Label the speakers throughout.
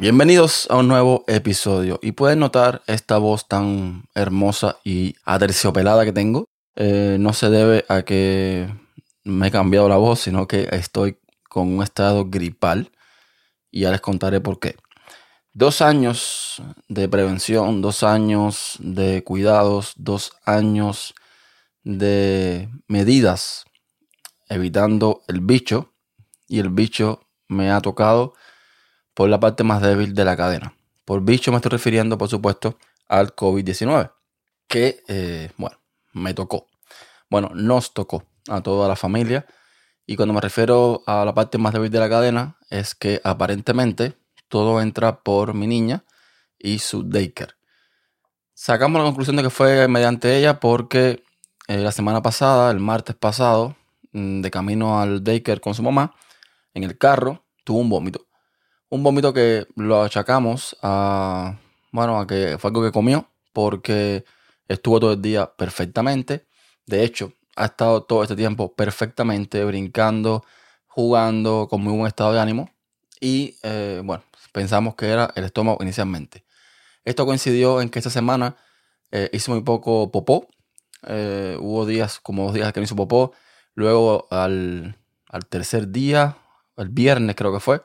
Speaker 1: Bienvenidos a un nuevo episodio y pueden notar esta voz tan hermosa y aterciopelada que tengo. Eh, no se debe a que me he cambiado la voz, sino que estoy con un estado gripal y ya les contaré por qué. Dos años de prevención, dos años de cuidados, dos años de medidas evitando el bicho y el bicho me ha tocado por la parte más débil de la cadena. Por bicho me estoy refiriendo, por supuesto, al COVID-19, que, eh, bueno, me tocó. Bueno, nos tocó a toda la familia. Y cuando me refiero a la parte más débil de la cadena, es que aparentemente todo entra por mi niña y su daycare. Sacamos la conclusión de que fue mediante ella porque eh, la semana pasada, el martes pasado, mm, de camino al daycare con su mamá, en el carro, tuvo un vómito. Un vómito que lo achacamos a, bueno, a que fue algo que comió porque estuvo todo el día perfectamente. De hecho, ha estado todo este tiempo perfectamente brincando, jugando, con muy buen estado de ánimo. Y eh, bueno, pensamos que era el estómago inicialmente. Esto coincidió en que esta semana eh, muy poco popó. Eh, hubo días, como dos días que no hizo popó. Luego al, al tercer día, el viernes creo que fue,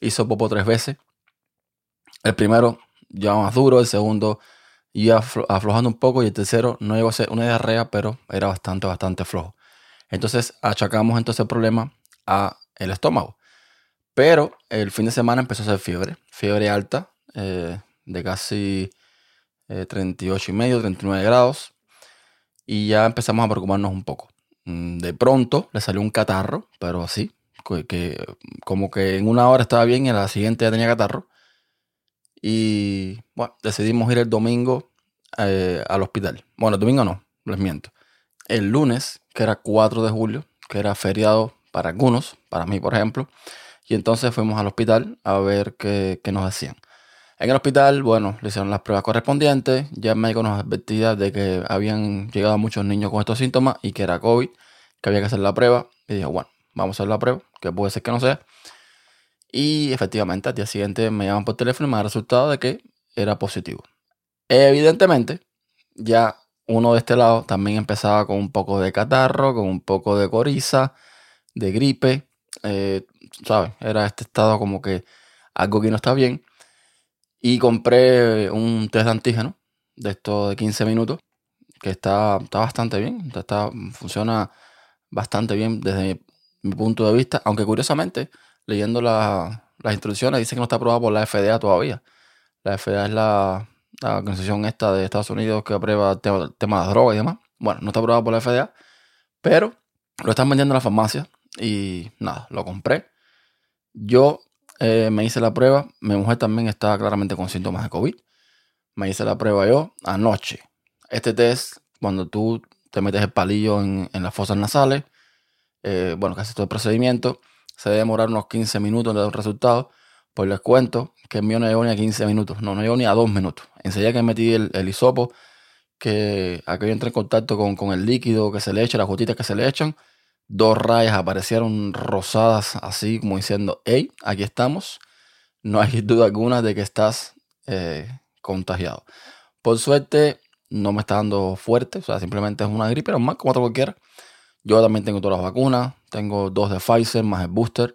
Speaker 1: hizo popo tres veces. El primero ya más duro, el segundo ya aflojando un poco y el tercero no llegó a ser una diarrea, pero era bastante, bastante flojo. Entonces achacamos entonces el problema a el estómago. Pero el fin de semana empezó a ser fiebre, fiebre alta eh, de casi 38 eh, y medio, 39 grados. Y ya empezamos a preocuparnos un poco. Mm, de pronto le salió un catarro, pero así, que, como que en una hora estaba bien y en la siguiente ya tenía catarro. Y bueno, decidimos ir el domingo eh, al hospital. Bueno, el domingo no, les miento. El lunes, que era 4 de julio, que era feriado para algunos, para mí por ejemplo. Y entonces fuimos al hospital a ver qué, qué nos hacían. En el hospital, bueno, le hicieron las pruebas correspondientes. Ya el médico nos advertía de que habían llegado muchos niños con estos síntomas y que era COVID, que había que hacer la prueba. Y dijo, bueno, vamos a hacer la prueba, que puede ser que no sea. Y efectivamente, al día siguiente me llaman por teléfono y me da resultado de que era positivo. Evidentemente, ya uno de este lado también empezaba con un poco de catarro, con un poco de coriza, de gripe. Eh, ¿Sabes? Era este estado como que algo que no está bien. Y compré un test de antígeno de esto de 15 minutos, que está, está bastante bien. Está, funciona bastante bien desde mi punto de vista, aunque curiosamente, leyendo las instrucciones, dice que no está aprobado por la FDA todavía. La FDA es la, organización esta de Estados Unidos que aprueba el tema, de drogas y demás. Bueno, no está aprobado por la FDA, pero lo están vendiendo en la farmacia y nada, lo compré. Yo eh, me hice la prueba, mi mujer también está claramente con síntomas de COVID. Me hice la prueba yo anoche. Este test, cuando tú te metes el palillo en las fosas nasales, eh, bueno, casi todo el procedimiento. Se debe demorar unos 15 minutos en dar un resultado. Pues les cuento que el mío no llegó ni a 15 minutos, no, no llegó ni a 2 minutos. Enseguida que metí el, el hisopo, que aquello entré en contacto con, con, el líquido que se le echa, las gotitas que se le echan, dos rayas aparecieron rosadas así como diciendo, hey, aquí estamos. No hay duda alguna de que estás eh, contagiado. Por suerte no me está dando fuerte, o sea, simplemente es una gripe normal como otra cualquiera. Yo también tengo todas las vacunas, tengo dos de Pfizer más el booster.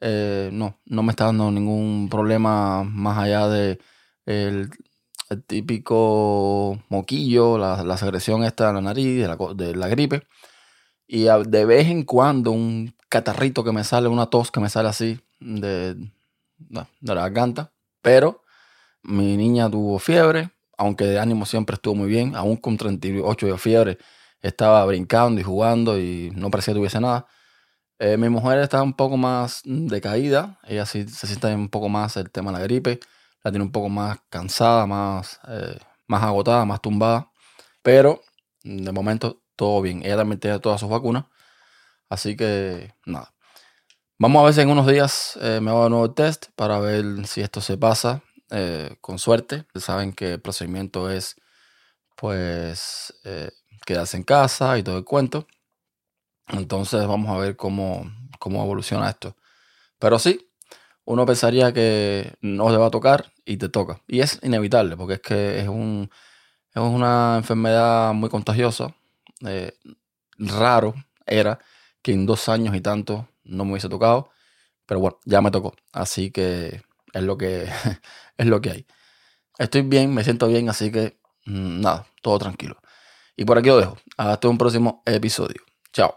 Speaker 1: Eh, no, no me está dando ningún problema más allá de el, típico moquillo, la, la, secreción esta de la nariz, de la, de la gripe. Y de vez en cuando un catarrito que me sale, una tos que me sale así de, de la garganta. Pero mi niña tuvo fiebre, aunque de ánimo siempre estuvo muy bien, aún con 38 de fiebre estaba brincando y jugando y no parecía que tuviese nada. Eh, mi mujer está un poco más decaída, ella sí se siente un poco más el tema de la gripe, la tiene un poco más cansada, más, eh, más agotada, más tumbada, pero de momento todo bien. Ella también tiene todas sus vacunas, así que nada. Vamos a ver si en unos días eh, me hago de nuevo test para ver si esto se pasa con suerte. Saben que el procedimiento es pues quedarse en casa y todo el cuento. Entonces vamos a ver cómo, cómo evoluciona esto. Pero sí, uno pensaría que no te va a tocar y te toca. Y es inevitable, porque es que es, un, es una enfermedad muy contagiosa. Eh, raro era que en dos años y tanto no me hubiese tocado. Pero bueno, ya me tocó. Así que es lo que, es lo que hay. Estoy bien, me siento bien, así que mm, nada, todo tranquilo. Y por aquí lo dejo. Hasta un próximo episodio. Chao.